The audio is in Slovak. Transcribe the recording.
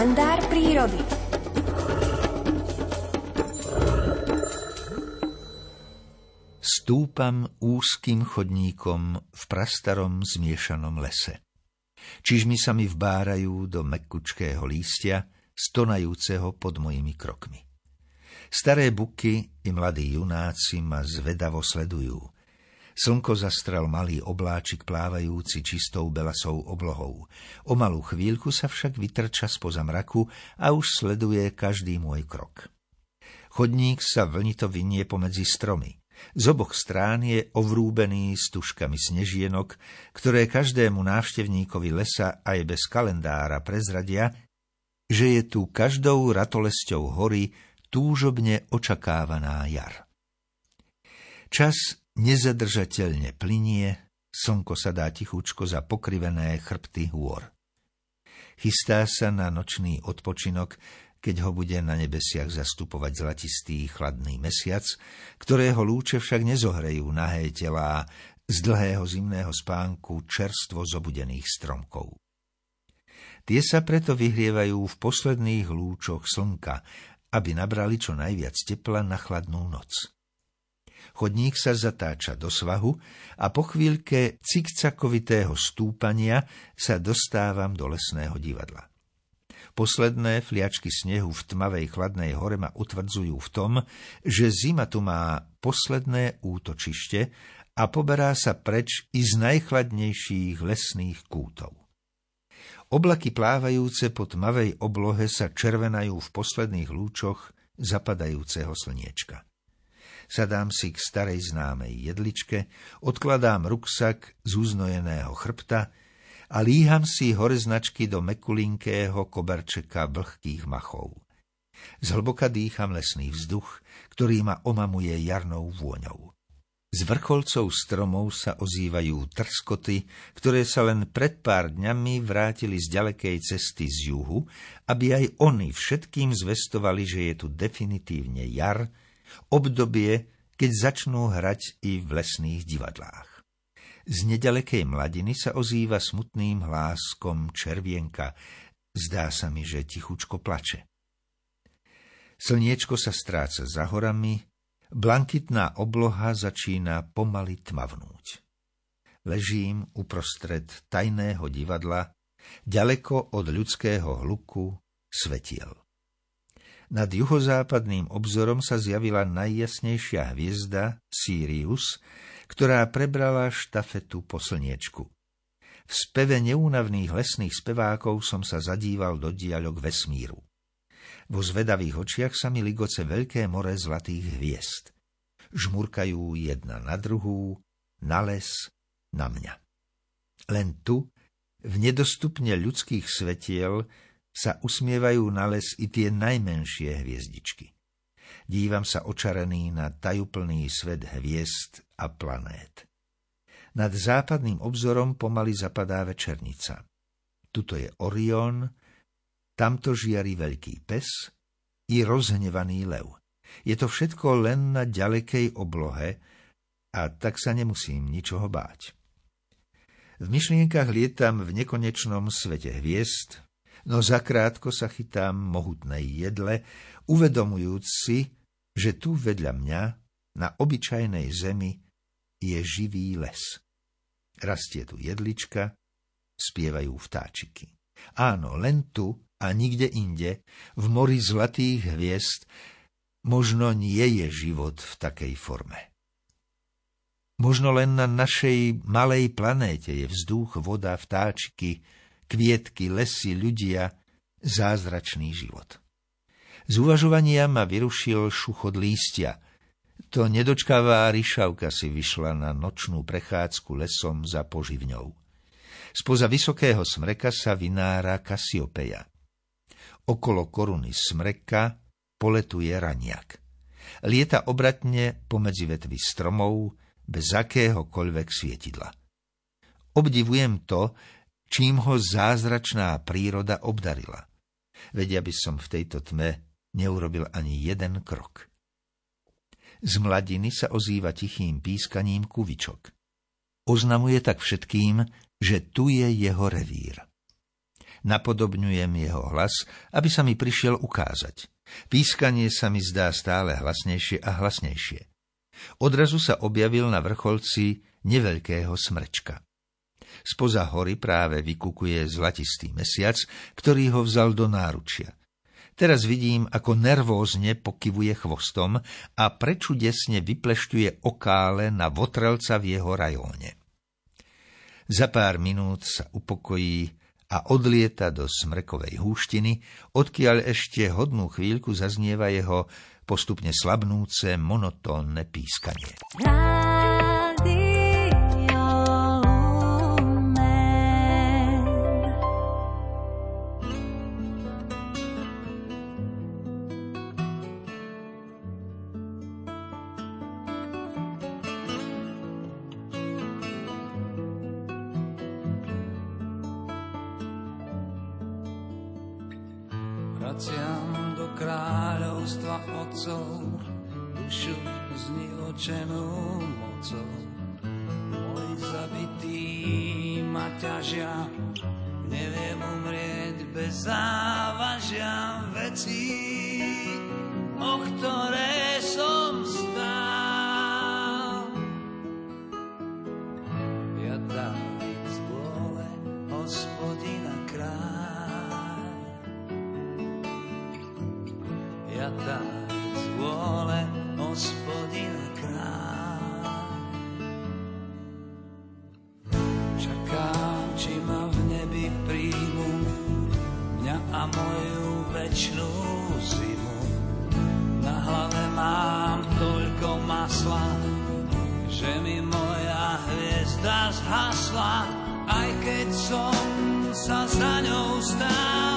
kalendár prírody. Stúpam úzkým chodníkom v prastarom zmiešanom lese. Čižmi sa mi vbárajú do mekučkého lístia, stonajúceho pod mojimi krokmi. Staré buky i mladí junáci ma zvedavo sledujú. Slnko zastrel malý obláčik plávajúci čistou belasou oblohou. O malú chvíľku sa však vytrča spoza mraku a už sleduje každý môj krok. Chodník sa vlnito vynie pomedzi stromy. Z oboch strán je ovrúbený stužkami snežienok, ktoré každému návštevníkovi lesa aj bez kalendára prezradia, že je tu každou ratolesťou hory túžobne očakávaná jar. Čas nezadržateľne plinie, slnko sa dá tichučko za pokrivené chrbty hôr. Chystá sa na nočný odpočinok, keď ho bude na nebesiach zastupovať zlatistý chladný mesiac, ktorého lúče však nezohrejú nahé telá z dlhého zimného spánku čerstvo zobudených stromkov. Tie sa preto vyhrievajú v posledných lúčoch slnka aby nabrali čo najviac tepla na chladnú noc. Chodník sa zatáča do svahu a po chvíľke cikcakovitého stúpania sa dostávam do lesného divadla. Posledné fliačky snehu v tmavej chladnej hore ma utvrdzujú v tom, že zima tu má posledné útočište a poberá sa preč i z najchladnejších lesných kútov. Oblaky plávajúce po tmavej oblohe sa červenajú v posledných lúčoch zapadajúceho slniečka. Sadám si k starej známej jedličke, odkladám ruksak z uznojeného chrbta a líham si hore značky do mekulinkého koberčeka vlhkých machov. Zhlboka dýcham lesný vzduch, ktorý ma omamuje jarnou vôňou. Z vrcholcov stromov sa ozývajú trskoty, ktoré sa len pred pár dňami vrátili z ďalekej cesty z juhu, aby aj oni všetkým zvestovali, že je tu definitívne jar, obdobie, keď začnú hrať i v lesných divadlách. Z nedalekej mladiny sa ozýva smutným hláskom červienka. Zdá sa mi, že tichučko plače. Slniečko sa stráca za horami, Blankitná obloha začína pomaly tmavnúť. Ležím uprostred tajného divadla, ďaleko od ľudského hluku svetiel. Nad juhozápadným obzorom sa zjavila najjasnejšia hviezda Sirius, ktorá prebrala štafetu po slniečku. V speve neúnavných lesných spevákov som sa zadíval do diaľok vesmíru. Vo zvedavých očiach sa mi ligoce veľké more zlatých hviezd. Žmurkajú jedna na druhú, na les, na mňa. Len tu, v nedostupne ľudských svetiel, sa usmievajú na les i tie najmenšie hviezdičky. Dívam sa očarený na tajúplný svet hviezd a planét. Nad západným obzorom pomaly zapadá večernica. Tuto je Orion, Tamto žiari veľký pes i rozhnevaný lev. Je to všetko len na ďalekej oblohe a tak sa nemusím ničoho báť. V myšlienkach lietam v nekonečnom svete hviezd, no zakrátko sa chytám mohutnej jedle, uvedomujúc si, že tu vedľa mňa, na obyčajnej zemi, je živý les. Rastie tu jedlička, spievajú vtáčiky. Áno, len tu, a nikde inde, v mori zlatých hviezd, možno nie je život v takej forme. Možno len na našej malej planéte je vzduch, voda, vtáčiky, kvietky, lesy, ľudia, zázračný život. Z uvažovania ma vyrušil šuchod lístia. To nedočkavá ryšavka si vyšla na nočnú prechádzku lesom za poživňou. Spoza vysokého smreka sa vynára Kasiopeja. Okolo koruny smreka poletuje raniak. Lieta obratne pomedzi vetvy stromov bez akéhokoľvek svietidla. Obdivujem to, čím ho zázračná príroda obdarila. Vedia by som v tejto tme neurobil ani jeden krok. Z mladiny sa ozýva tichým pískaním kuvičok. Oznamuje tak všetkým, že tu je jeho revír. Napodobňujem jeho hlas, aby sa mi prišiel ukázať. Pískanie sa mi zdá stále hlasnejšie a hlasnejšie. Odrazu sa objavil na vrcholci neveľkého smrčka. Spoza hory práve vykukuje zlatistý mesiac, ktorý ho vzal do náručia. Teraz vidím, ako nervózne pokyvuje chvostom a prečudesne vyplešťuje okále na votrelca v jeho rajóne. Za pár minút sa upokojí a odlieta do smrekovej húštiny, odkiaľ ešte hodnú chvíľku zaznieva jeho postupne slabnúce monotónne pískanie. Vraciam do kráľovstva otcov, dušu znivočenú mocou. Môj zabitý ma ťažia, neviem umrieť bez závažia vecí, o ktoré a moju večnú zimu. Na hlave mám toľko masla, že mi moja hviezda zhasla, aj keď som sa za ňou stál.